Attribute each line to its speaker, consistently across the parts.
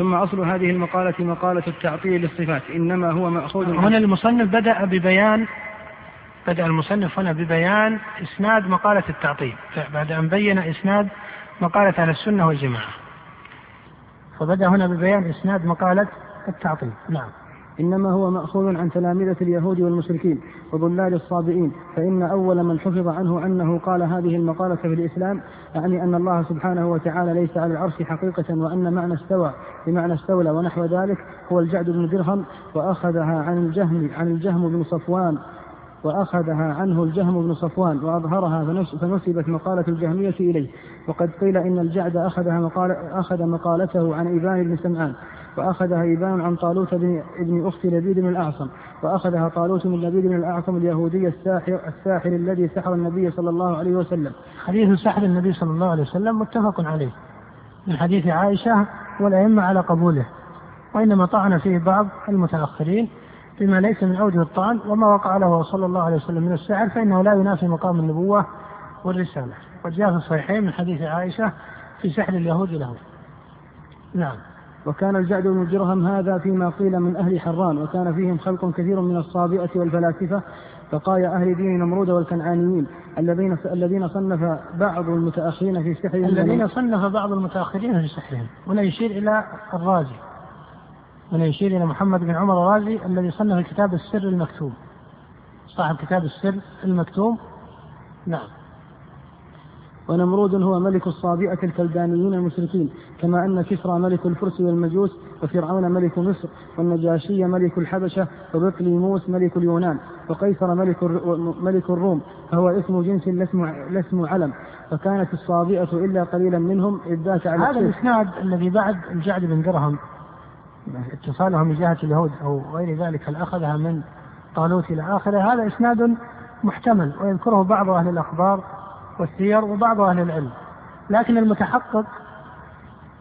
Speaker 1: ثم أصل هذه المقالة مقالة التعطيل للصفات إنما هو مأخوذ
Speaker 2: هنا المصنف بدأ ببيان بدأ المصنف هنا ببيان إسناد مقالة التعطيل بعد أن بين إسناد مقالة أهل السنة والجماعة. فبدأ هنا ببيان إسناد مقالة التعطيل نعم.
Speaker 1: إنما هو مأخوذ عن تلامذة اليهود والمشركين وضلال الصابئين فإن أول من حفظ عنه أنه قال هذه المقالة في الإسلام يعني أن الله سبحانه وتعالى ليس على العرش حقيقة وأن معنى استوى بمعنى استولى ونحو ذلك هو الجعد بن درهم وأخذها عن الجهم عن الجهم بن صفوان وأخذها عنه الجهم بن صفوان وأظهرها فنسبت مقالة الجهمية إليه. وقد قيل إن الجعد أخذها مقالة أخذ مقالته عن إبان بن سمعان. وأخذها إبان عن طالوت بن ابن أخت لبيد بن الأعصم. وأخذها طالوت من لبيد بن الأعصم اليهودي الساحر الساحر الذي سحر النبي صلى الله عليه وسلم.
Speaker 2: حديث سحر النبي صلى الله عليه وسلم متفق عليه. من حديث عائشة والأئمة على قبوله. وإنما طعن فيه بعض المتأخرين بما ليس من أوجه الطعن وما وقع له صلى الله عليه وسلم من السحر فإنه لا ينافي مقام النبوة والرسالة. وجاء جاء في الصحيحين من حديث عائشة في سحر اليهود له. نعم.
Speaker 1: وكان الجعد بن درهم هذا فيما قيل من أهل حران وكان فيهم خلق كثير من الصابئة والفلاسفة بقايا أهل دين نمرود والكنعانيين الذين الذين صنف بعض المتأخرين في سحرهم.
Speaker 2: الذين صنف بعض المتأخرين في سحرهم. هنا يشير إلى الرازي. هنا يشير إلى محمد بن عمر الرازي الذي صنف كتاب السر المكتوم. صاحب كتاب السر المكتوم. نعم.
Speaker 1: ونمرود هو ملك الصابئة الكلدانيين المشركين كما أن كسرى ملك الفرس والمجوس وفرعون ملك مصر والنجاشي ملك الحبشة وبطليموس ملك اليونان وقيصر ملك ملك الروم فهو اسم جنس لا اسم علم. فكانت الصابئة إلا قليلا منهم إذ ذاك على
Speaker 2: هذا الإسناد الذي بعد الجعد بن درهم اتصالهم من جهة اليهود أو غير ذلك هل أخذها من طالوت إلى آخره؟ هذا إسناد محتمل ويذكره بعض أهل الأخبار والسير وبعض أهل العلم. لكن المتحقق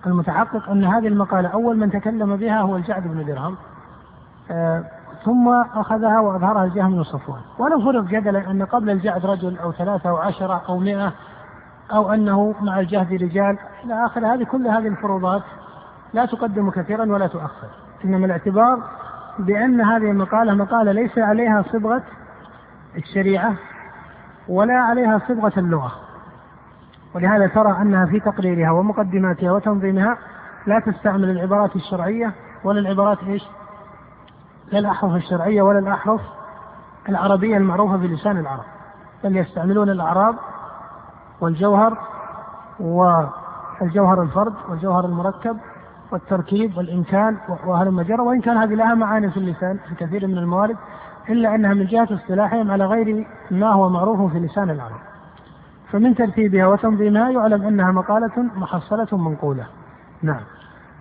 Speaker 2: المتحقق أن هذه المقالة أول من تكلم بها هو الجعد بن درهم آه ثم أخذها وأظهرها الجهم بن صفوان. ولو فرض جدلا أن قبل الجعد رجل أو ثلاثة أو عشرة أو مئة أو أنه مع الجهد رجال إلى آخر هذه كل هذه الفروضات لا تقدم كثيرا ولا تؤخر. إنما الاعتبار بأن هذه المقالة مقالة ليس عليها صبغة الشريعة ولا عليها صبغة اللغة ولهذا ترى أنها في تقريرها ومقدماتها وتنظيمها لا تستعمل العبارات الشرعية ولا العبارات إيش؟ لا الأحرف الشرعية ولا الأحرف العربية المعروفة بلسان العرب بل يستعملون الأعراب والجوهر والجوهر الفرد والجوهر المركب والتركيب والإمكان وهلم جرى وإن كان هذه لها معاني في اللسان في كثير من الموارد إلا أنها من جهة اصطلاحهم على غير ما هو معروف في لسان العرب. فمن ترتيبها وتنظيمها يعلم أنها مقالة محصلة منقولة. نعم.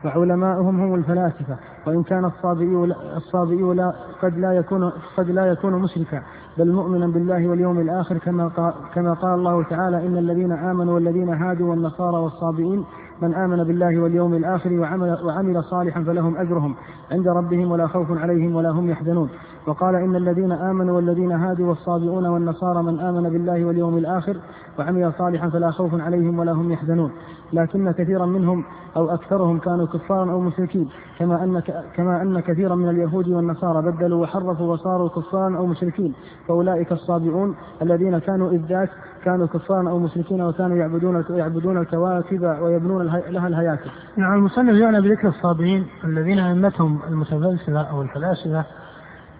Speaker 1: وعلماؤهم هم الفلاسفة وإن كان الصابئي الصابئي لا قد لا يكون قد لا يكون مشركا بل مؤمنا بالله واليوم الآخر كما قال كما قال الله تعالى إن الذين آمنوا والذين هادوا والنصارى والصابئين من آمن بالله واليوم الآخر وعمل, وعمل صالحا فلهم أجرهم عند ربهم ولا خوف عليهم ولا هم يحزنون. وقال إن الذين آمنوا والذين هادوا والصابئون والنصارى من آمن بالله واليوم الآخر وعمل صالحا فلا خوف عليهم ولا هم يحزنون. لكن كثيرا منهم أو أكثرهم كانوا كفارا أو مشركين. كما أن كما أن كثيرا من اليهود والنصارى بدلوا وحرفوا وصاروا كفارا أو مشركين. فأولئك الصابئون الذين كانوا إذ ذاك كانوا كفارا أو مشركين وكانوا يعبدون يعبدون الكواكب ويبنون لها الهياكل.
Speaker 2: نعم المصنف يعنى بذكر الصابئين الذين أئمتهم المتفلسفة أو الفلاسفة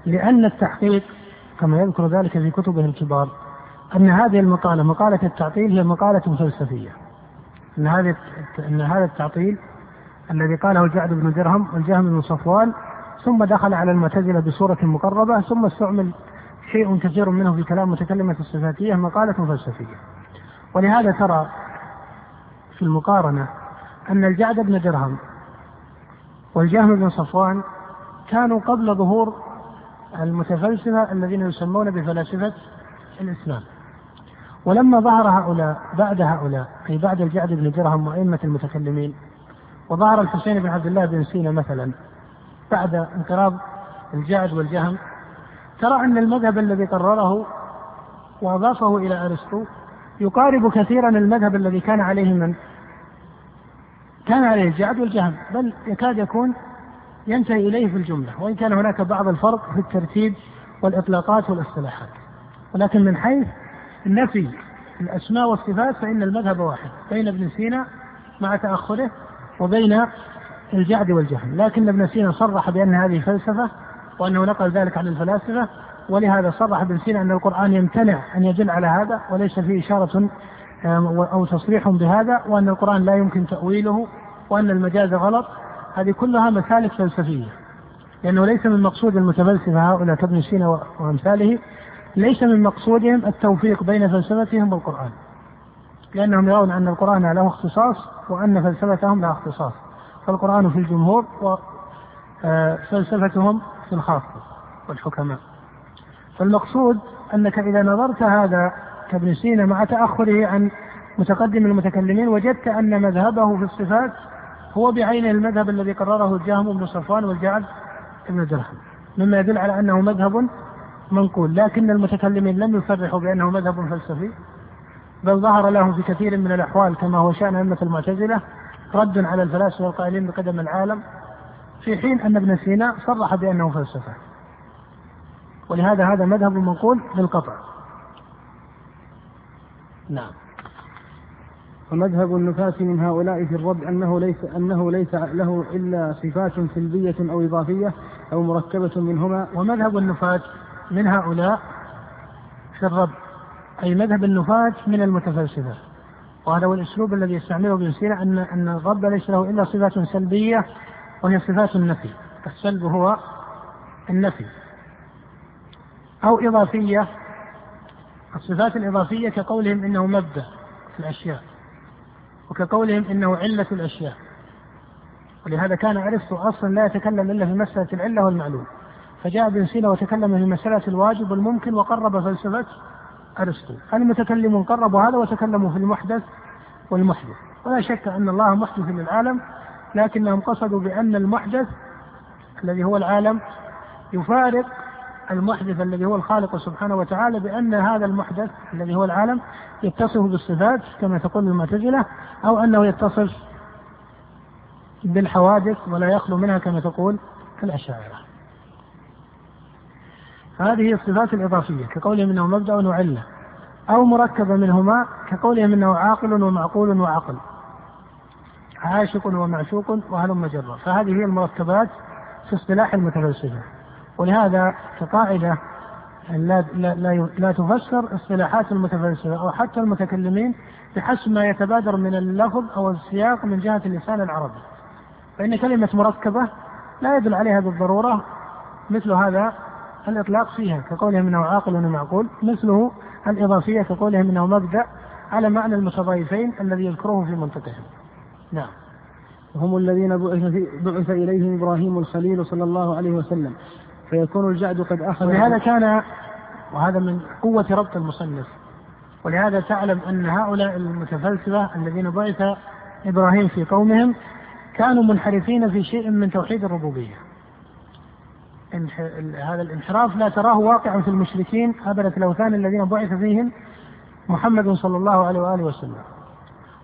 Speaker 2: لأن التحقيق كما يذكر ذلك في كتبه الكبار أن هذه المقالة مقالة التعطيل هي مقالة فلسفية أن هذه أن هذا التعطيل الذي قاله الجعد بن درهم والجهم بن صفوان ثم دخل على المعتزلة بصورة مقربة ثم استعمل شيء كثير منه في كلام متكلمة الصفاتية مقالة فلسفية ولهذا ترى في المقارنة أن الجعد بن درهم والجهم بن صفوان كانوا قبل ظهور المتفلسفة الذين يسمون بفلاسفة الإسلام. ولما ظهر هؤلاء بعد هؤلاء أي بعد الجعد بن درهم وأئمة المتكلمين وظهر الحسين بن عبد الله بن سينا مثلا بعد انقراض الجعد والجهم ترى أن المذهب الذي قرره وأضافه إلى أرسطو يقارب كثيرا المذهب الذي كان عليه من كان عليه الجعد والجهم بل يكاد يكون ينتهي إليه في الجملة وإن كان هناك بعض الفرق في الترتيب والإطلاقات والاصطلاحات. ولكن من حيث نفي الأسماء والصفات فإن المذهب واحد بين ابن سينا مع تأخره وبين الجعد والجهم لكن ابن سينا صرح بأن هذه فلسفة وأنه نقل ذلك عن الفلاسفة ولهذا صرح ابن سينا أن القرآن يمتنع أن يدل على هذا وليس فيه إشارة أو تصريح بهذا وأن القرآن لا يمكن تأويله وأن المجاز غلط. هذه كلها مسالك فلسفية لأنه ليس من مقصود المتفلسفة هؤلاء كابن سينا وأمثاله ليس من مقصودهم التوفيق بين فلسفتهم والقرآن لأنهم يرون أن القرآن له اختصاص وأن فلسفتهم لها اختصاص. فالقرآن في الجمهور وفلسفتهم في الخاصة والحكماء. فالمقصود أنك إذا نظرت هذا كابن سينا مع تأخره عن متقدم المتكلمين وجدت أن مذهبه في الصفات هو بعينه المذهب الذي قرره الجهم بن صفوان والجعد بن درهم مما يدل على أنه مذهب منقول لكن المتكلمين لم يصرحوا بأنه مذهب فلسفي بل ظهر لهم في كثير من الأحوال كما هو شأن أئمة المعتزلة رد على الفلاسفة القائلين بقدم العالم في حين أن ابن سينا صرح بأنه فلسفة. ولهذا هذا مذهب منقول بالقطع
Speaker 1: نعم. ومذهب النفاة من هؤلاء في الرد أنه ليس أنه ليس له إلا صفات سلبية أو إضافية أو مركبة منهما.
Speaker 2: ومذهب النفاة من هؤلاء في الرد أي مذهب النفاة من المتفلسفة. وهذا هو الأسلوب الذي يستعمله ابن سينا أن أن الرب ليس له إلا صفات سلبية وهي صفات النفي. السلب هو النفي. أو إضافية. الصفات الإضافية كقولهم إنه مبدأ في الأشياء وكقولهم إنه علة الأشياء. ولهذا كان أرسطو أصلا لا يتكلم إلا في مسألة العلة والمعلوم. فجاء ابن سينا وتكلم في مسألة الواجب والممكن وقرب فلسفة أرسطو. المتكلمون قربوا هذا وتكلموا في المحدث والمحدث. ولا شك أن الله محدث للعالم لكنهم قصدوا بأن المحدث الذي هو العالم يفارق المحدث الذي هو الخالق سبحانه وتعالى بأن هذا المحدث الذي هو العالم يتصف بالصفات كما تقول المعتزلة أو أنه يتصف بالحوادث ولا يخلو منها كما تقول الأشاعرة. هذه الصفات الإضافية كقولهم إنه مبدأ وعلة أو مركبة منهما كقولهم إنه عاقل ومعقول وعقل عاشق ومعشوق وهلم جرا فهذه هي المركبات في اصطلاح المتفلسفة. ولهذا كقاعدة لا, لا, لا, لا تفسر اصطلاحات المتفلسفة أو حتى المتكلمين بحسب ما يتبادر من اللفظ أو السياق من جهة اللسان العربي. فإن كلمة مركبة لا يدل عليها بالضرورة مثل هذا الإطلاق فيها كقولهم إنه عاقل ومعقول مثله الإضافية كقولهم إنه مبدأ على معنى المتضايفين الذي يذكره في منطقهم. نعم.
Speaker 1: هم الذين بعث إليهم إبراهيم الخليل صلى الله عليه وسلم. فيكون الجعد قد أخذ
Speaker 2: ولهذا كان وهذا من قوة ربط المصنف. ولهذا تعلم أن هؤلاء المتفلسفة الذين بعث إبراهيم في قومهم كانوا منحرفين في شيء من توحيد الربوبية. هذا الانحراف لا تراه واقعا في المشركين هبلة الأوثان الذين بعث فيهم محمد صلى الله عليه وآله وسلم.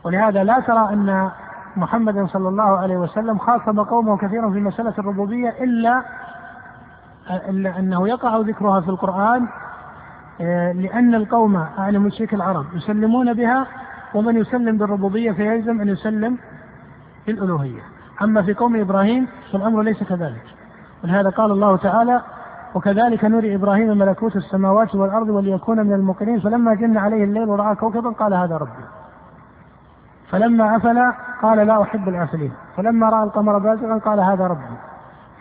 Speaker 2: ولهذا لا ترى أن محمد صلى الله عليه وسلم خاصم قومه كثيرا في مسألة الربوبية إلا إلا أنه يقع ذكرها في القرآن آه، لأن القوم يعني مشرك العرب يسلمون بها ومن يسلم بالربوبية فيلزم أن يسلم بالألوهية. أما في قوم إبراهيم فالأمر ليس كذلك. ولهذا قال الله تعالى وكذلك نري إبراهيم ملكوت السماوات والأرض وليكون من الموقنين. فلما جن عليه الليل ورأى كوكبا قال هذا ربي. فلما أفل قال لا أحب الآفلين. فلما رأى القمر بازغا قال هذا ربي.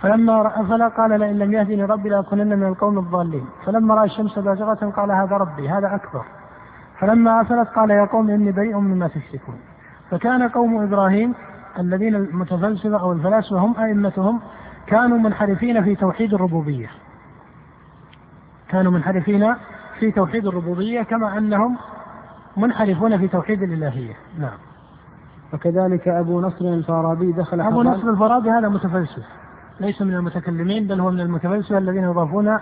Speaker 2: فلما أفل قال لئن لم يهدني ربي لأكونن من القوم الضالين. فلما رأى الشمس بازغة قال هذا ربي هذا أكبر. فلما أفلت قال يا قوم إني بريء مما تشركون. فكان قوم إبراهيم الذين المتفلسفة أو الفلاسفة هم أئمتهم كانوا منحرفين في توحيد الربوبية. كانوا منحرفين في توحيد الربوبية كما أنهم منحرفون في توحيد الإلهية. نعم.
Speaker 1: وكذلك أبو نصر الفارابي دخل
Speaker 2: أبو نصر الفارابي هذا متفلسف. ليس من المتكلمين بل هو من المتفلسفة الذين يضافون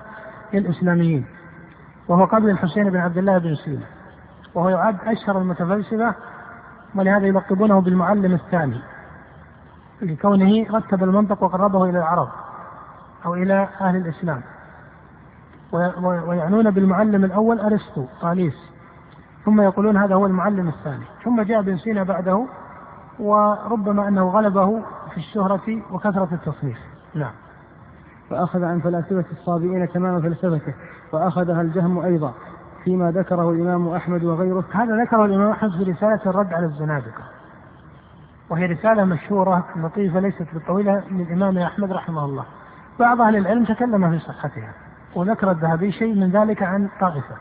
Speaker 2: للإسلاميين. وهو قبل الحسين بن عبد الله بن سينا. وهو يعد أشهر المتفلسفة ولهذا يلقبونه بالمعلم الثاني. لكونه رتب المنطق وقربه إلى العرب أو إلى أهل الإسلام. ويعنون بالمعلم الأول أرسطو طاليس ثم يقولون هذا هو المعلم الثاني. ثم جاء ابن سينا بعده وربما أنه غلبه في الشهرة وكثرة التصنيف. نعم.
Speaker 1: فأخذ عن فلاسفة الصابئين تمام فلسفته وأخذها الجهم أيضا فيما ذكره الإمام أحمد وغيره.
Speaker 2: هذا ذكره الإمام أحمد في رسالة الرد على الزنادقة وهي رسالة مشهورة لطيفة ليست بالطويلة للإمام أحمد رحمه الله. بعض أهل العلم تكلم في صحتها وذكر الذهبي شيء من ذلك عن طائفة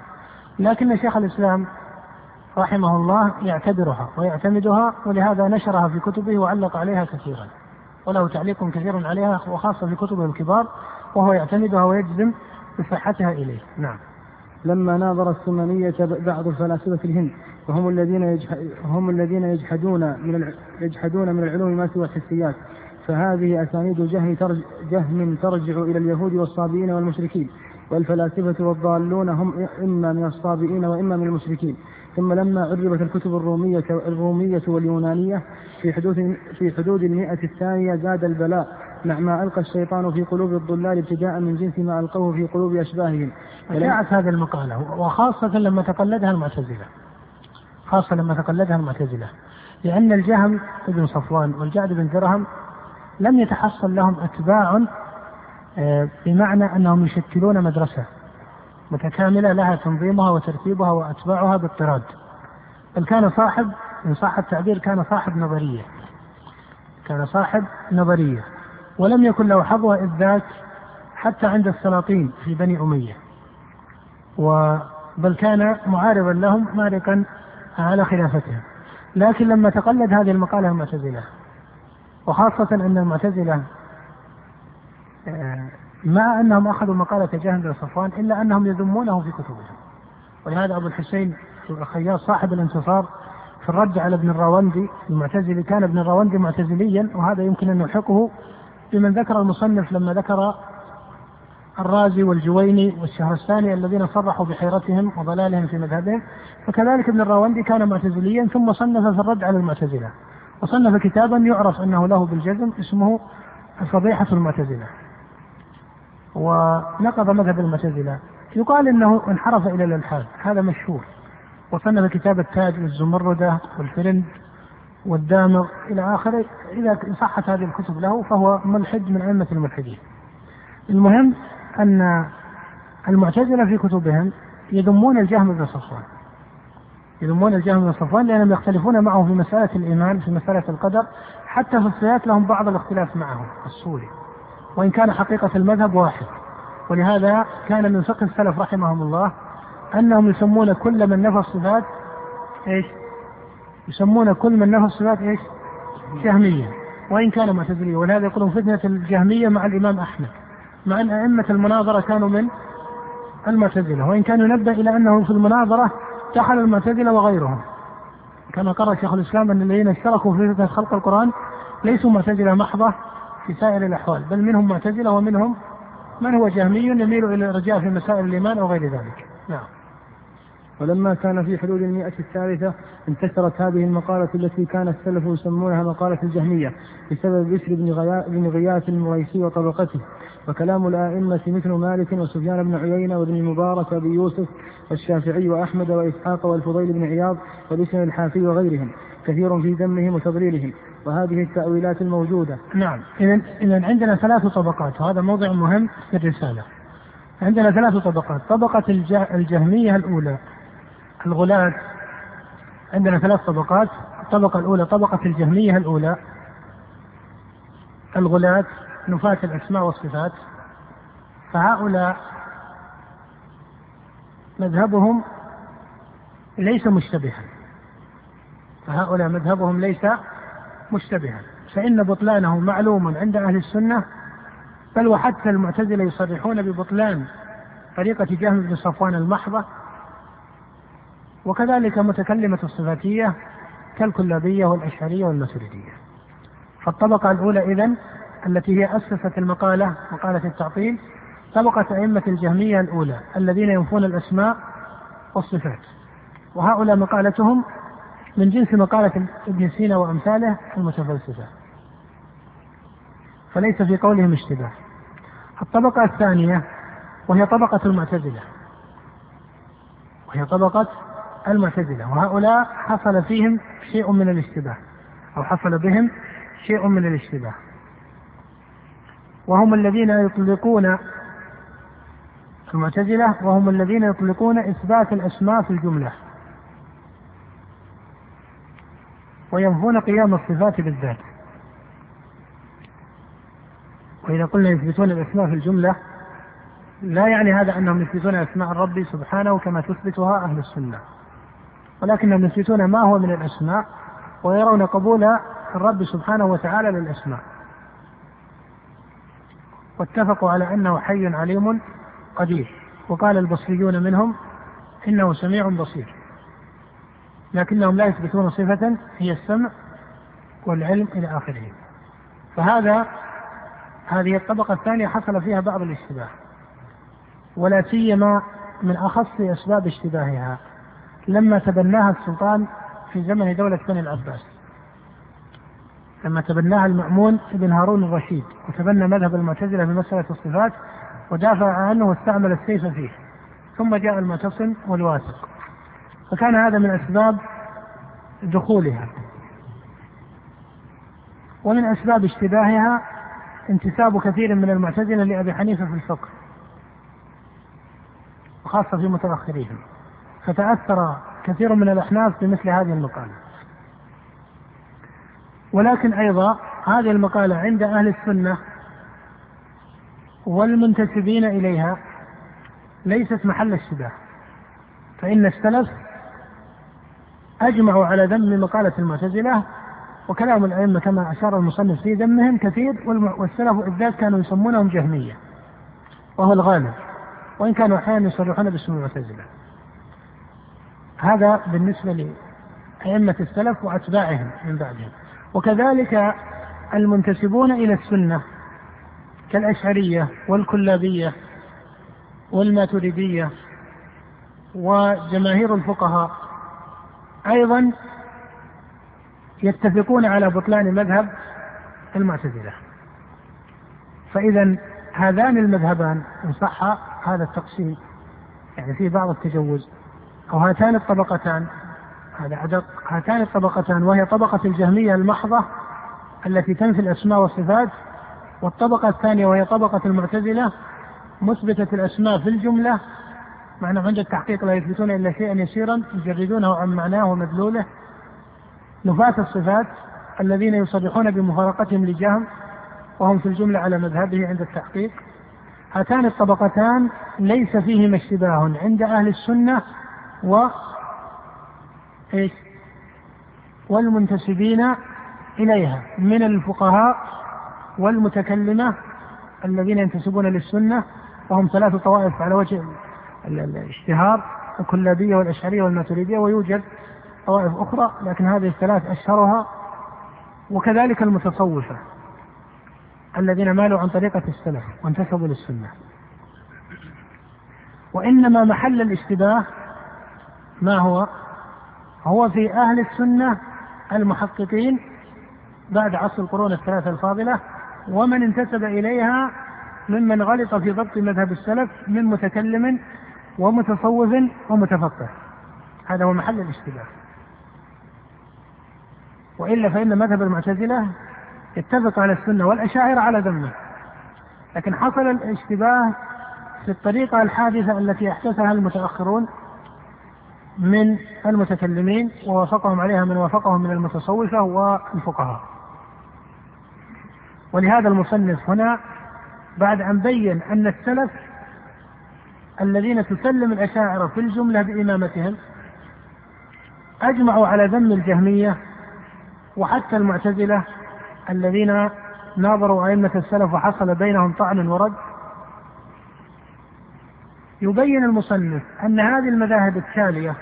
Speaker 2: لكن شيخ الإسلام رحمه الله يعتبرها ويعتمدها ولهذا نشرها في كتبه وعلق عليها كثيرا. وله تعليق كثير عليها وخاصة في كتبه الكبار وهو يعتمدها ويجزم بصحتها إليه. نعم.
Speaker 1: لما ناظر السمنية بعض الفلاسفة في الهند وهم الذين هم الذين يجحدون من يجحدون من العلوم ما سوى الحسيات. فهذه أسانيد جهم ترج جهم ترجع إلى اليهود والصابئين والمشركين والفلاسفة والضالون هم إما من الصابئين وإما من المشركين. ثم لما عربت الكتب الرومية الرومية واليونانية في حدود في حدود المئة الثانية زاد البلاء مع ما ألقى الشيطان في قلوب الضلال ابتداء من جنس ما ألقوه في قلوب أشباههم.
Speaker 2: جاءت هذه المقالة وخاصة لما تقلدها المعتزلة. خاصة لما تقلدها المعتزلة. لأن الجهم بن صفوان والجعد بن درهم لم يتحصل لهم أتباع آه، بمعنى أنهم يشكلون مدرسة. متكاملة لها تنظيمها وترتيبها وأتباعها باضطراد. بل كان صاحب إن صح التعبير كان صاحب نظرية. كان صاحب نظرية. ولم يكن له حظوة إذ ذاك حتى عند السلاطين في بني أمية. و بل كان معارضا لهم مارقا على خلافتهم لكن لما تقلد هذه المقالة المعتزلة وخاصة أن المعتزلة آه، مع أنهم أخذوا مقالة جهم بن صفوان إلا أنهم يذمونه في كتبهم ولهذا أبو الحسين الخياط صاحب الانتصار في الرد على ابن الراوندي المعتزلي كان ابن الراوندي معتزليا وهذا يمكن أن نلحقه بمن ذكر المصنف لما ذكر الرازي والجويني والشهرستاني الذين صرحوا بحيرتهم وضلالهم في مذهبهم. فكذلك ابن الراوندي كان معتزليا ثم صنف في الرد على المعتزلة. وصنف كتابا يعرف أنه له بالجزم اسمه فضيحة المعتزلة. ونقض مذهب المعتزلة يقال إنه انحرف إلى الإلحاد هذا مشهور وصنف كتاب التاج والزمردة والفرند والدامغ إلى آخره إذا صحت هذه الكتب له فهو ملحد من أئمة الملحدين. المهم أن المعتزلة في كتبهم يذمون الجهم بن صفوان. يذمون الجهم بن صفوان لأنهم يختلفون معه في مسألة الإيمان في مسألة القدر حتى في الصفات لهم بعض الاختلاف معه الصوري. وإن كان حقيقة المذهب واحد. ولهذا كان من فقه السلف رحمهم الله أنهم يسمون كل من نفى الصفات إيش؟ يسمون كل من نفى الصفات إيش؟ جهمية. وإن كان معتزلية. ولهذا يقولون فتنة الجهمية مع الإمام أحمد. مع أن أئمة المناظرة كانوا من المعتزلة. وإن كان ينبه إلى أنه في المناظرة دخل المعتزلة وغيرهم. كما قرأ شيخ الإسلام أن الذين اشتركوا في فتنة خلق القرآن ليسوا معتزلة محضة في سائر الأحوال بل منهم معتزلة ومنهم من هو جهمي يميل إلى الرجاء في مسائل الإيمان أو غير ذلك. نعم.
Speaker 1: ولما كان في حدود المئة الثالثة انتشرت هذه المقالة التي كان السلف يسمونها مقالة الجهمية بسبب بشر بن, غيا بن غياث المريسي وطبقته. وكلام الآئمة مثل مالك وسفيان بن عيينة وابن المبارك وأبي يوسف والشافعي وأحمد وإسحاق والفضيل بن عياض وبشر الحافي وغيرهم. كثير في ذمهم وتضليلهم. وهذه التأويلات الموجودة.
Speaker 2: نعم. إذا إذا عندنا ثلاث طبقات. وهذا موضع مهم في الرسالة. عندنا ثلاث طبقات. طبقة الجهمية الأولى. الغلاة عندنا ثلاث طبقات. الطبقة الأولى طبقة الجهمية الأولى. الغلاة نفاة الأسماء والصفات. فهؤلاء مذهبهم ليس مشتبها. فهؤلاء مذهبهم ليس مشتبها. فإن بطلانه معلوم عند أهل السنة بل وحتى المعتزلة يصرحون ببطلان طريقة جهم بن صفوان المحضة وكذلك متكلمة الصفاتية كالكلابية والأشعرية والماتريدية فالطبقة الأولى إذن التي هي أسست المقالة مقالة التعطيل طبقة أئمة الجهمية الأولى الذين ينفون الأسماء والصفات. وهؤلاء مقالتهم من جنس مقالة ابن سينا وأمثاله المتفلسفة. فليس في قولهم اشتباه. الطبقة الثانية وهي طبقة المعتزلة. وهي طبقة المعتزلة وهؤلاء حصل فيهم شيء من الاشتباه أو حصل بهم شيء من الاشتباه. وهم الذين يطلقون المعتزلة وهم الذين يطلقون إثبات الأسماء في الجملة وينفون قيام الصفات بالذات. وإذا قلنا يثبتون الأسماء في الجملة لا يعني هذا أنهم يثبتون أسماء الرب سبحانه كما تثبتها أهل السنة. ولكنهم يثبتون ما هو من الأسماء ويرون قبول الرب سبحانه وتعالى للأسماء. واتفقوا على أنه حي عليم قدير. وقال البصريون منهم إنه سميع بصير. لكنهم لا يثبتون صفة هي السمع والعلم إلى آخره. فهذا هذه الطبقة الثانية حصل فيها بعض الاشتباه. ولا سيما من أخص أسباب اشتباهها. لما تبناها السلطان في زمن دولة بني العباس. لما تبناها المأمون بن هارون الرشيد وتبنى مذهب المعتزلة في مسألة الصفات ودافع عنه واستعمل السيف فيه. ثم جاء المعتصم والواثق. فكان هذا من أسباب دخولها. ومن أسباب اشتباهها انتساب كثير من المعتزلة لأبي حنيفة في الفقه وخاصة في متأخريهم. فتأثر كثير من الأحناف بمثل هذه المقالة. ولكن أيضا هذه المقالة عند أهل السنة والمنتسبين إليها ليست محل اشتباه فإن السلف أجمعوا على ذم مقالة المعتزلة وكلام الأئمة كما أشار المصنف في ذمهم كثير والسلف بالذات كانوا يسمونهم جهمية وهو الغالب وإن كانوا أحيانا يصرحون باسم المعتزلة. هذا بالنسبة لأئمة السلف وأتباعهم من بعدهم. وكذلك المنتسبون إلى السنة كالأشعرية والكلابية والماتريدية وجماهير الفقهاء. أيضا يتفقون على بطلان مذهب المعتزلة. فإذا هذان المذهبان إن صح هذا التقسيم يعني في بعض التجوز أو هاتان الطبقتان هذا أدق. هاتان الطبقتان وهي طبقة الجهمية المحضة التي تنفي الأسماء والصفات والطبقة الثانية وهي طبقة المعتزلة مثبتة الأسماء في الجملة مع أنهم عند التحقيق لا يثبتون إلا شيئا يسيرا يجردونه عن معناه ومدلوله. نفاة الصفات الذين يصرحون بمفارقتهم لجهم وهم في الجملة على مذهبه عند التحقيق. هاتان الطبقتان ليس فيهما اشتباه عند أهل السنة و إيش؟ والمنتسبين إليها من الفقهاء والمتكلمة الذين ينتسبون للسنة وهم ثلاث طوائف على وجه الاشتهار الكلابية والأشعرية والماتريدية ويوجد طوائف أخرى لكن هذه الثلاث أشهرها وكذلك المتصوفة الذين مالوا عن طريقة السلف وانتسبوا للسنة. وإنما محل الاشتباه ما هو؟ هو في أهل السنة المحققين بعد عصر القرون الثلاثة الفاضلة ومن انتسب إليها ممن غلط في ضبط مذهب السلف من متكلم ومتصوف ومتفقه. هذا هو محل الاشتباه. وإلا فإن مذهب المعتزلة اتفق على السنة والأشاعرة على ذمه. لكن حصل الاشتباه في الطريقة الحادثة التي أحدثها المتأخرون من المتكلمين ووافقهم عليها من وافقهم من المتصوفة والفقهاء. ولهذا المصنف هنا بعد أن بين أن السلف الذين تسلم الأشاعرة في الجملة بإمامتهم أجمعوا على ذم الجهمية وحتى المعتزلة الذين ناظروا أئمة السلف وحصل بينهم طعن ورد يبين المصنف أن هذه المذاهب التالية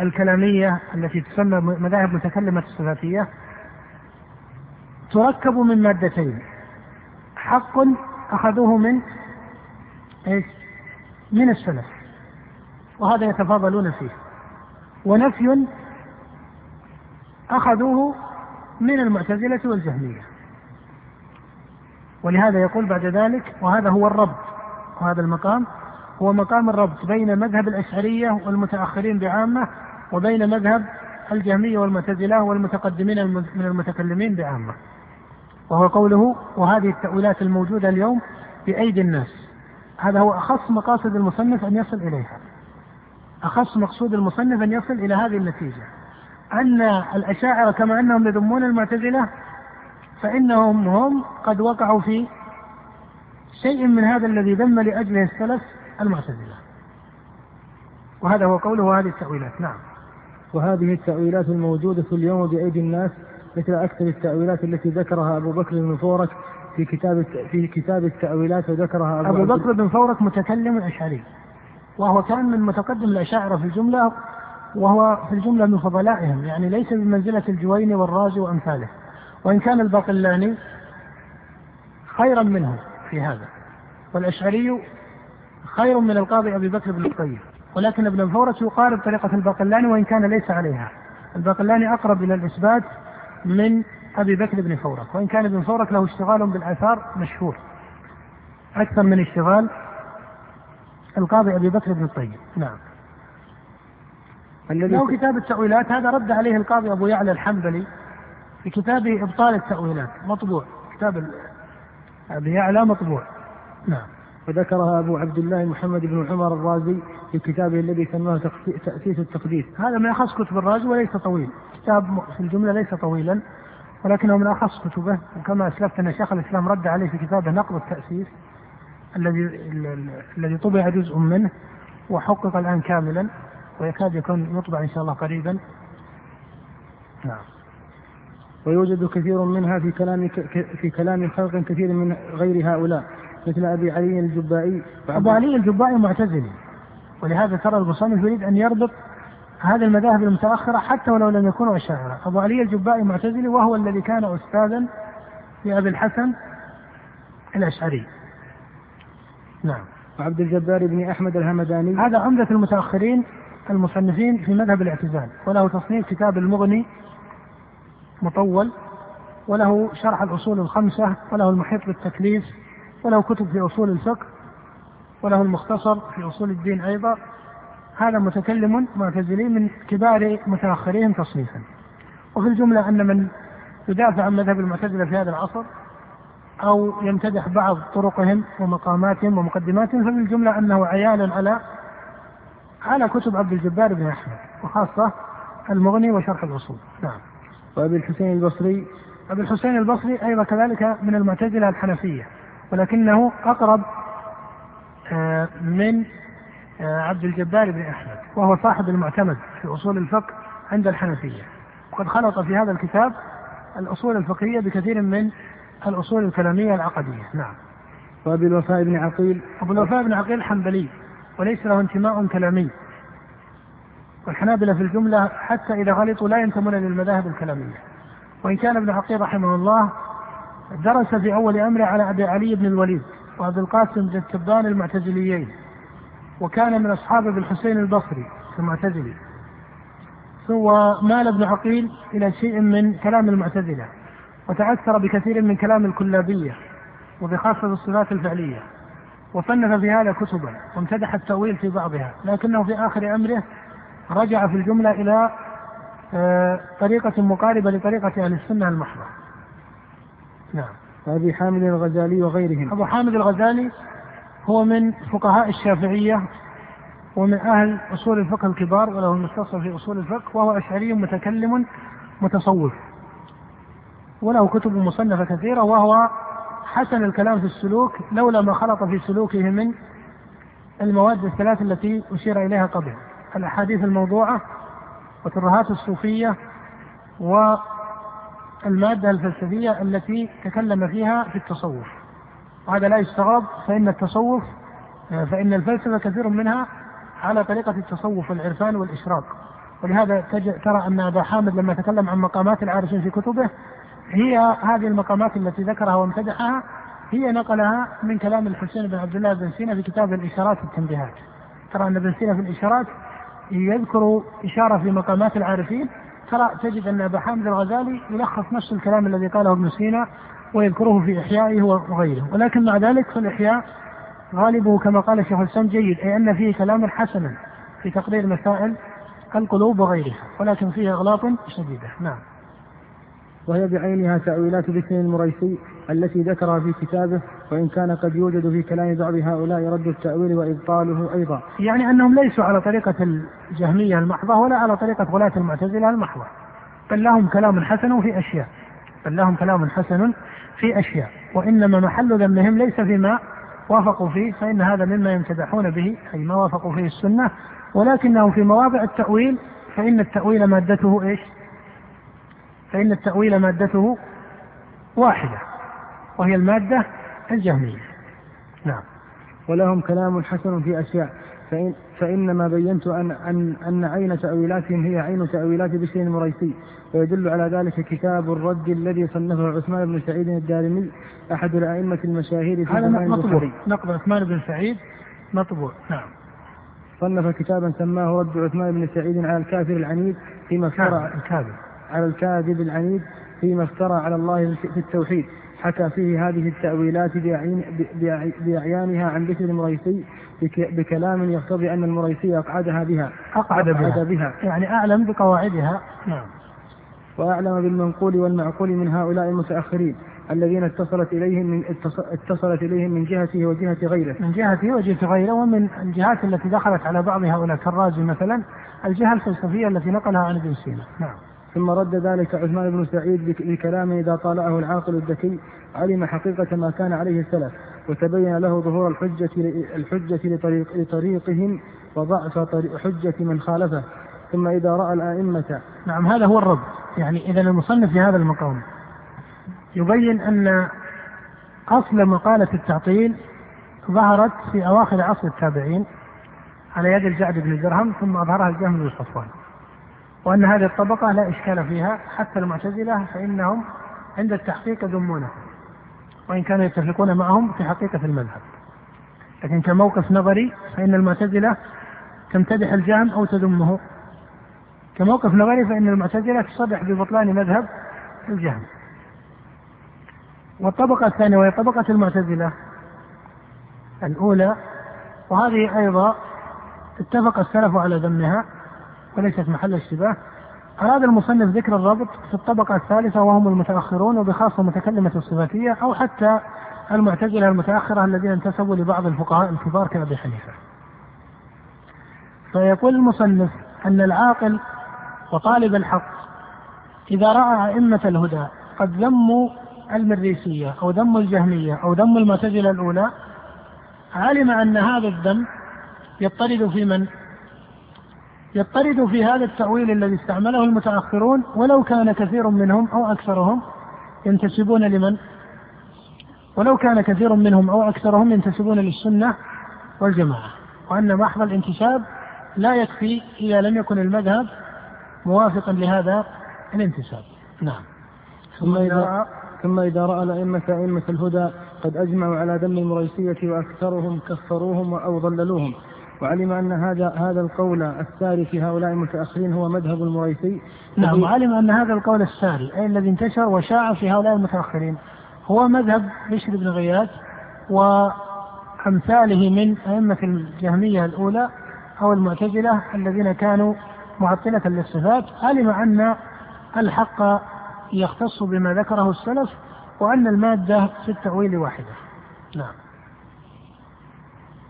Speaker 2: الكلامية التي تسمى مذاهب متكلمة الصفاتية تركب من مادتين. حق أخذوه من إيش؟ من السلف. وهذا يتفاضلون فيه. ونفي أخذوه من المعتزلة والجهمية. ولهذا يقول بعد ذلك وهذا هو وهذا المقام هو مقام الربط بين مذهب الأشعرية والمتأخرين بعامة وبين مذهب الجهمية والمعتزلة والمتقدمين من المتكلمين بعامة. وهو قوله وهذه التأويلات الموجودة اليوم بأيدي الناس. هذا هو أخص مقاصد المصنف أن يصل إليها. أخص مقصود المصنف أن يصل إلى هذه النتيجة. أن الأشاعرة كما أنهم يذمون المعتزلة فإنهم هم قد وقعوا في شيء من هذا الذي ذم لأجله السلف المعتزلة. وهذا هو قوله هذه التأويلات. نعم.
Speaker 1: وهذه التأويلات الموجودة اليوم بأيدي الناس مثل أكثر التأويلات التي ذكرها أبو بكر بن فورك في كتاب في كتاب التأويلات وذكرها
Speaker 2: أبو, أبو بكر بن فورك متكلم أشعري وهو كان من متقدم الأشاعرة في الجملة وهو في الجملة من فضلائهم يعني ليس بمنزلة الجويني والرازي وأمثاله. وإن كان الباقلاني خيرا منه. في هذا. والأشعري خير من القاضي أبي بكر بن الطيب. ولكن ابن فورك يقارب طريقة الباقلاني وإن كان ليس عليها. الباقلاني أقرب إلى الإثبات من أبي بكر بن فورك. وإن كان ابن فورك له اشتغال بالآثار مشهور. أكثر من اشتغال القاضي أبي بكر بن الطيب. نعم. الذي له كتاب التأويلات. هذا رد عليه القاضي أبو يعلى الحنبلي في كتابه إبطال التأويلات. مطبوع. كتاب أبي يعلى مطبوع. نعم.
Speaker 1: وذكرها أبو عبد الله محمد بن عمر الرازي في كتابه الذي سماه تأسيس التقديس.
Speaker 2: هذا من أخص كتب الرازي وليس طويل. كتاب في الجملة ليس طويلا ولكنه من أخص كتبه. وكما أسلفت أن شيخ الإسلام رد عليه في كتابه نقض التأسيس الذي الذي طبع جزء منه وحقق الآن كاملا ويكاد يكون يطبع إن شاء الله قريبا.
Speaker 1: نعم. ويوجد كثير منها في كلام في كلام خلق كثير من غير هؤلاء مثل أبي علي الجبائي
Speaker 2: أبو علي الجبائي معتزلي ولهذا ترى المصنف يريد أن يربط هذه المذاهب المتأخرة حتى ولو لم يكونوا اشاعره، أبو علي الجبائي معتزلي وهو الذي كان استاذا لابي الحسن الأشعري.
Speaker 1: نعم. وعبد الجبار بن أحمد الهمداني
Speaker 2: هذا عمدة المتأخرين المصنفين في مذهب الاعتزال وله تصنيف كتاب المغني مطول وله شرح الأصول الخمسة وله المحيط بالتكليف وله كتب في أصول الفقه وله المختصر في أصول الدين أيضا. هذا متكلم معتزلي من كبار متأخرين تصنيفا. وفي الجملة أن من يدافع عن مذهب المعتزلة في هذا العصر أو يمتدح بعض طرقهم ومقاماتهم ومقدماتهم ففي الجملة أنه عيال على على كتب عبد الجبار بن أحمد وخاصة المغني وشرح الأصول. نعم.
Speaker 1: وأبي الحسين البصري.
Speaker 2: أبي الحسين البصري أيضا كذلك من المعتزلة الحنفية ولكنه أقرب آه، من آه، عبد الجبار بن أحمد وهو صاحب المعتمد في أصول الفقه عند الحنفية. وقد خلط في هذا الكتاب الأصول الفقهية بكثير من الأصول الكلامية العقدية. نعم.
Speaker 1: وأبي الوفاء بن عقيل.
Speaker 2: أبو الوفاء بن عقيل حنبلي وليس له انتماء كلامي. والحنابلة في الجملة حتى إذا غلطوا لا ينتمون للمذاهب الكلامية. وإن كان ابن عقيل رحمه الله درس في أول أمره على أبي علي بن الوليد وأبي القاسم بن المعتزليين وكان من أصحاب ابن الحسين البصري المعتزلي. ثم مال ابن عقيل إلى شيء من كلام المعتزلة وتأثر بكثير من كلام الكلابية وبخاصة الصفات الفعلية وصنف في هذا كتبا وامتدح التأويل في بعضها لكنه في آخر أمره رجع في الجملة إلى آه، طريقة مقاربة لطريقة أهل السنة المحضة.
Speaker 1: نعم. أبي حامد الغزالي وغيرهم.
Speaker 2: أبو حامد الغزالي هو من فقهاء الشافعية ومن أهل أصول الفقه الكبار وله المستصل في أصول الفقه وهو أشعري متكلم متصوف. وله كتب مصنفة كثيرة وهو حسن الكلام في السلوك لولا ما خلط في سلوكه من المواد الثلاث التي أشير إليها قبل. الأحاديث الموضوعة وترهات الصوفية والمادة الفلسفية التي تكلم فيها في التصوف. وهذا لا يستغرب فإن التصوف فإن الفلسفة كثير منها على طريقة التصوف والعرفان والإشراق. ولهذا ترى أن أبا حامد لما تكلم عن مقامات العارفين في كتبه هي هذه المقامات التي ذكرها وامتدحها هي نقلها من كلام الحسين بن عبد الله بن سينا في كتاب الإشارات والتنبيهات. ترى أن ابن سينا في الإشارات يذكر إشارة في مقامات العارفين ترى تجد أن أبا حامد الغزالي يلخص نفس الكلام الذي قاله ابن سينا ويذكره في إحيائه وغيره. ولكن مع ذلك فالإحياء غالبه كما قال الشيخ الإسلام جيد أي أن فيه كلاما حسنا في تقرير مسائل القلوب وغيرها ولكن فيه أغلاط شديدة نعم.
Speaker 1: وهي بعينها تأويلات باسم المريسي التي ذكرها في كتابه وإن كان قد يوجد في كلام بعض هؤلاء رد التأويل وإبطاله أيضا.
Speaker 2: يعني أنهم ليسوا على طريقة الجهمية المحضة ولا على طريقة غلاة المعتزلة المحضة. بل لهم كلام حسن في أشياء. بل لهم كلام حسن في أشياء. وإنما محل ذمهم ليس فيما وافقوا فيه فإن هذا مما يمتدحون به أي ما وافقوا فيه السنة ولكنهم في مواضع التأويل فإن التأويل مادته إيش؟ فإن التأويل مادته واحدة وهي المادة الجهمية. نعم.
Speaker 1: ولهم كلام حسن في أشياء. فإن فإنما بينت أن أن أن عين تأويلاتهم هي عين تأويلات بشر المريسي. ويدل على ذلك كتاب الرد الذي صنفه عثمان بن سعيد الدارمي أحد الأئمة المشاهير
Speaker 2: في هذا مطبوع. نقد عثمان بن سعيد مطبوع. نعم.
Speaker 1: صنف كتابا سماه رد عثمان بن سعيد على الكافر العنيد فيما افترى
Speaker 2: الكاذب
Speaker 1: على الكاذب العنيد فيما افترى على الله في التوحيد حكى فيه هذه التأويلات بأعيانها عن بشر المريسي بكلام يقتضي أن المريسي أقعدها بها.
Speaker 2: أقعد, أقعد بها. بها يعني أعلم بقواعدها. نعم.
Speaker 1: وأعلم بالمنقول والمعقول من هؤلاء المتأخرين الذين اتصلت إليهم من اتصلت إليهم من جهته وجهة غيره.
Speaker 2: من جهته وجهة غيره ومن الجهات التي دخلت على بعض هؤلاء كالرازي مثلا الجهة الفلسفية التي نقلها عن ابن سينا. نعم.
Speaker 1: ثم رد ذلك عثمان بن سعيد بكلام إذا طالعه العاقل الذكي علم حقيقة ما كان عليه السلف وتبين له ظهور الحجة الحجة لطريق لطريقهم وضعف حجة من خالفه. ثم إذا رأى الأئمة
Speaker 2: نعم هذا هو الرد. يعني إذا المصنف في هذا المقام يبين أن أصل مقالة التعطيل ظهرت في أواخر عصر التابعين على يد الجعد بن درهم ثم أظهرها الجهم بن صفوان. وأن هذه الطبقة لا إشكال فيها حتى المعتزلة فإنهم عند التحقيق يذمونه وإن كانوا يتفقون معهم في حقيقة المذهب. لكن كموقف نظري فإن المعتزلة تمتدح الجهم أو تذمه. كموقف نظري فإن المعتزلة تصرح ببطلان مذهب الجهم والطبقة الثانية وهي طبقة المعتزلة الأولى وهذه أيضا اتفق السلف على ذمها. وليست محل اشتباه أراد المصنف ذكر الربط في الطبقة الثالثة وهم المتأخرون وبخاصة متكلمة الصفاتية أو حتى المعتزلة المتأخرة الذين انتسبوا لبعض الفقهاء الكبار كأبي حنيفة. فيقول المصنف أن العاقل وطالب الحق إذا رأى أئمة الهدى قد ذموا المريسية أو ذموا الجهمية أو ذموا المعتزلة الأولى علم أن هذا الذم يضطرد في من؟ يضطرد في هذا التأويل الذي استعمله المتأخرون ولو كان كثير منهم أو أكثرهم ينتسبون لمن؟ ولو كان كثير منهم أو أكثرهم ينتسبون للسنة والجماعة وأن محض الانتساب لا يكفي إذا لم يكن المذهب موافقا لهذا الانتساب. نعم.
Speaker 1: ثم إذا ثم إذا رأى الأئمة أئمة الهدى قد أجمعوا على ذم المريسية وأكثرهم كفروهم أو ضللوهم. وعلم أن هذا هذا القول الساري في هؤلاء المتأخرين هو مذهب المريسي
Speaker 2: نعم وعلم أن هذا القول الساري أي الذي انتشر وشاع في هؤلاء المتأخرين. هو مذهب بشر بن غياث وأمثاله من أئمة الجهمية الأولى أو المعتزلة الذين كانوا معطلة للصفات. علم أن الحق يختص بما ذكره السلف وأن المادة في التأويل واحدة. نعم.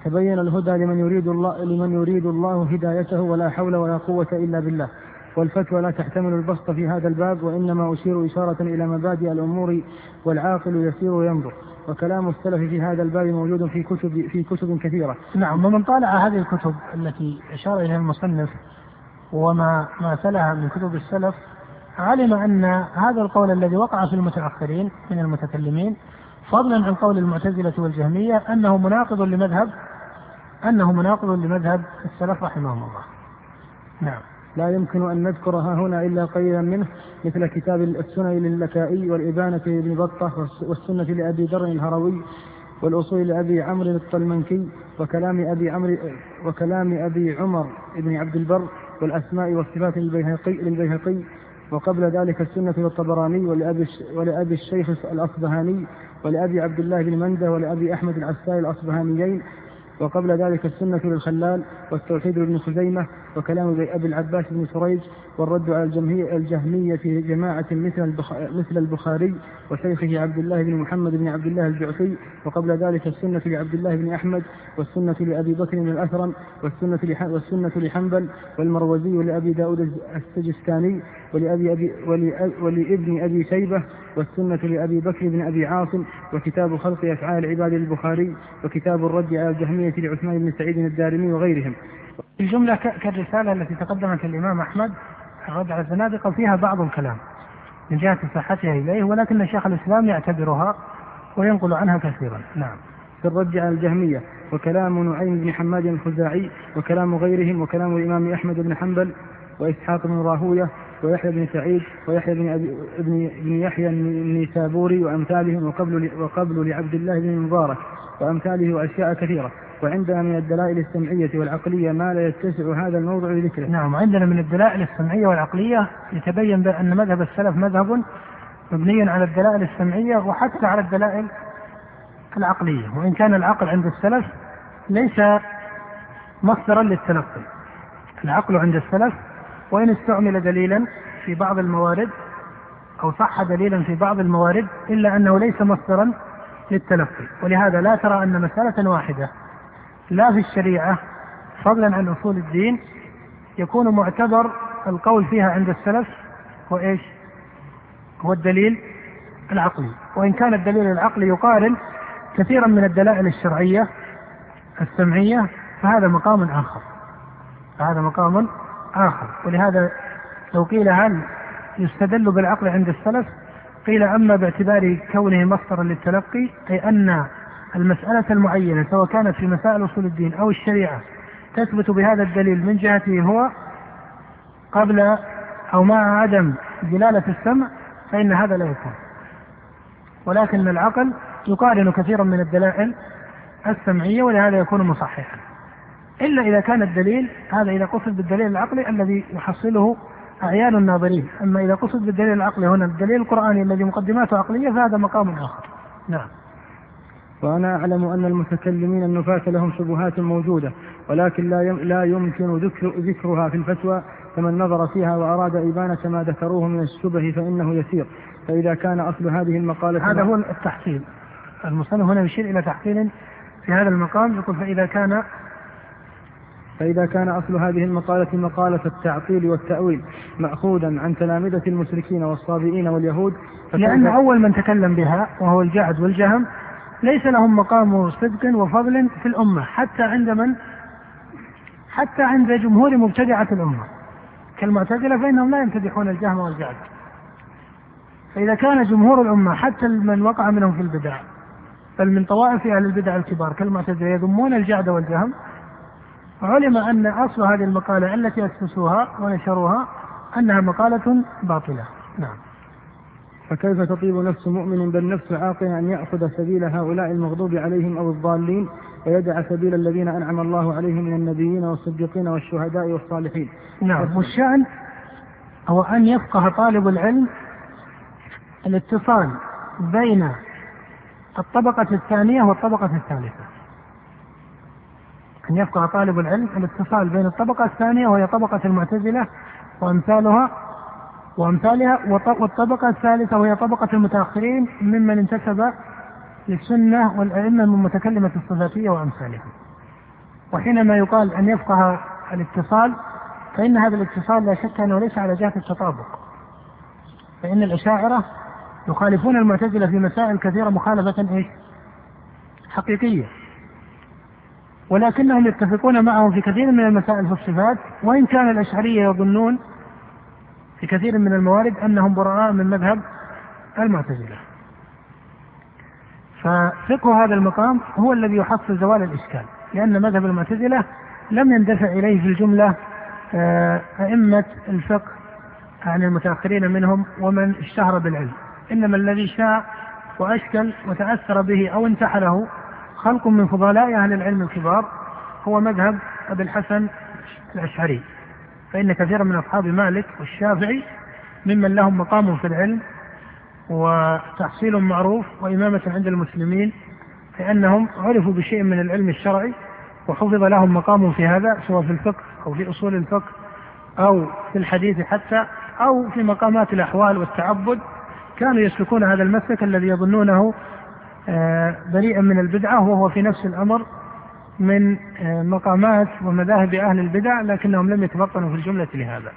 Speaker 1: تبين الهدى لمن يريد الله لمن يريد الله هدايته ولا حول ولا قوة إلا بالله والفتوى لا تحتمل البسط في هذا الباب وإنما أشير إشارة إلى مبادئ الأمور والعاقل يسير وينظر وكلام السلف في هذا الباب موجود في كتب في كتب كثيرة.
Speaker 2: نعم ومن طالع هذه الكتب التي أشار إليها المصنف وما ما تلها من كتب السلف علم أن هذا القول الذي وقع في المتأخرين من المتكلمين فضلا عن قول المعتزلة والجهمية أنه مناقض لمذهب أنه مناقض لمذهب السلف رحمهم الله. نعم.
Speaker 1: لا يمكن أن نذكر ها هنا إلا قليلا منه مثل كتاب السنن للكائي والإبانة لابن بطة والسنة لأبي ذر الهروي والأصول لأبي عمرو الطلمنكي وكلام أبي عمرو وكلام أبي عمر بن عبد البر والأسماء والصفات للبيهقي للبيهقي. وقبل ذلك السنة للطبراني ولأبي, ولأبي الشيخ الأصبهاني ولأبي عبد الله بن منده ولأبي أحمد العسائي الأصبهانيين. وقبل ذلك السنة للخلال والتوحيد لابن خزيمة وكلام أبي العباس بن سريج والرد على الجمهية الجهمية في جماعة مثل مثل البخاري وشيخه عبد الله بن محمد بن عبد الله الجعفي وقبل ذلك السنة لعبد الله بن أحمد والسنة لأبي بكر بن الأثرم والسنة والسنة لحنبل والمروزي لأبي داود السجستاني ولأبي أبي ولابن أبي شيبة والسنة لأبي بكر بن أبي عاصم وكتاب خلق أفعال العباد للبخاري وكتاب الرد على الجهمية لعثمان بن سعيد الدارمي وغيرهم.
Speaker 2: الجملة كالرسالة التي تقدمت الإمام أحمد الرد على الزنادقة فيها بعض الكلام من جهة صحتها إليه ولكن شيخ الإسلام يعتبرها وينقل عنها كثيرا. نعم.
Speaker 1: في الرد على الجهمية وكلام نعيم بن حماد الخزاعي وكلام غيرهم وكلام الإمام أحمد بن حنبل وإسحاق بن راهوية ويحيى بن سعيد ويحيى بن أبي ابن ابن يحيى النيسابوري وأمثالهم وقبل وقبل لعبد الله بن المبارك وأمثاله وأشياء كثيرة. وعندنا من الدلائل السمعية والعقلية ما لا يتسع هذا الموضع لذكره.
Speaker 2: نعم عندنا من الدلائل السمعية والعقلية يتبين بأن مذهب السلف مذهب مبني على الدلائل السمعية وحتى على الدلائل العقلية. وإن كان العقل عند السلف ليس مصدرا للتلقي. العقل عند السلف وإن استعمل دليلا في بعض الموارد أو صح دليلا في بعض الموارد إلا أنه ليس مصدرا للتلقي. ولهذا لا ترى أن مسألة واحدة لا في الشريعة فضلا عن أصول الدين يكون معتبر القول فيها عند السلف هو إيش؟ هو الدليل العقلي. وإن كان الدليل العقلي يقارن كثيرا من الدلائل الشرعية السمعية فهذا مقام آخر. فهذا مقام آخر. ولهذا لو قيل هل يستدل بالعقل عند السلف قيل أما باعتبار كونه مصدرا للتلقي أي أن المسألة المعينة سواء كانت في مسائل أصول الدين أو الشريعة تثبت بهذا الدليل من جهته هو قبل أو مع عدم دلالة السمع فإن هذا لا يكون. ولكن العقل يقارن كثيرا من الدلائل السمعية ولهذا يكون مصححا. إلا إذا كان الدليل هذا إذا قصد بالدليل العقلي الذي يحصله أعيان الناظرين. أما إذا قصد بالدليل العقلي هنا الدليل القرآني الذي مقدماته عقلية فهذا مقام آخر. نعم.
Speaker 1: وأنا أعلم أن المتكلمين النفاة لهم شبهات موجودة ولكن لا لا يمكن ذكر ذكرها في الفتوى فمن نظر فيها وأراد إبانة ما ذكروه من الشبه فإنه يسير. فإذا كان أصل هذه المقالة
Speaker 2: هذا هو التحصيل. المصنف هنا يشير إلى تحصيل في هذا المقام يقول فإذا كان
Speaker 1: فإذا كان أصل هذه المقالة مقالة التعطيل والتأويل مأخوذا عن تلامذة المشركين والصابئين واليهود
Speaker 2: لأن أول من تكلم بها وهو الجعد والجهم ليس لهم مقام صدق وفضل في الأمة حتى عند من؟ حتى عند جمهور مبتدعة الأمة. كالمعتزلة فإنهم لا يمتدحون الجهم والجعد. فإذا كان جمهور الأمة حتى من وقع منهم في البدع بل من طوائف أهل البدع الكبار كالمعتزلة يذمون الجعد والجهم علم أن أصل هذه المقالة التي أسسوها ونشروها أنها مقالة باطلة. نعم.
Speaker 1: فكيف تطيب نفس مؤمن بل نفس عاقل أن يأخذ سبيل هؤلاء المغضوب عليهم أو الضالين ويدع سبيل الذين أنعم الله عليهم من النبيين والصديقين والشهداء والصالحين؟
Speaker 2: نعم والشأن هو أن يفقه طالب العلم الاتصال بين الطبقة الثانية والطبقة الثالثة. أن يفقه طالب العلم الاتصال بين الطبقة الثانية وهي طبقة المعتزلة وأمثالها وأمثالها والطبقة الثالثة وهي طبقة المتأخرين ممن انتسب للسنة والأئمة من متكلمة الصفاتية وأمثالهم وحينما يقال أن يفقه الاتصال فإن هذا الاتصال لا شك أنه ليس على جهة التطابق. فإن الأشاعرة يخالفون المعتزلة في مسائل كثيرة مخالفة إيش؟ حقيقية. ولكنهم يتفقون معهم في كثير من المسائل في الصفات وإن كان الأشعرية يظنون في كثير من الموارد أنهم براء من مذهب المعتزلة. ففقه هذا المقام هو الذي يحصل زوال الإشكال لأن مذهب المعتزلة لم يندفع إليه في الجملة آه، أئمة الفقه عن المتأخرين منهم ومن اشتهر بالعلم. إنما الذي شاء وأشكل وتأثر به أو انتحله خلق من فضلاء أهل العلم الكبار هو مذهب أبي الحسن الأشعري. فإن كثيرا من أصحاب مالك والشافعي ممن لهم مقام في العلم وتحصيل معروف وإمامة عند المسلمين لأنهم عرفوا بشيء من العلم الشرعي وحفظ لهم مقام في هذا سواء في الفقه أو في أصول الفقه أو في الحديث حتى أو في مقامات الأحوال والتعبد كانوا يسلكون هذا المسلك الذي يظنونه آه، بريئا من البدعة وهو في نفس الأمر من آه، مقامات ومذاهب أهل البدع لكنهم لم يتفطنوا في الجملة لهذا.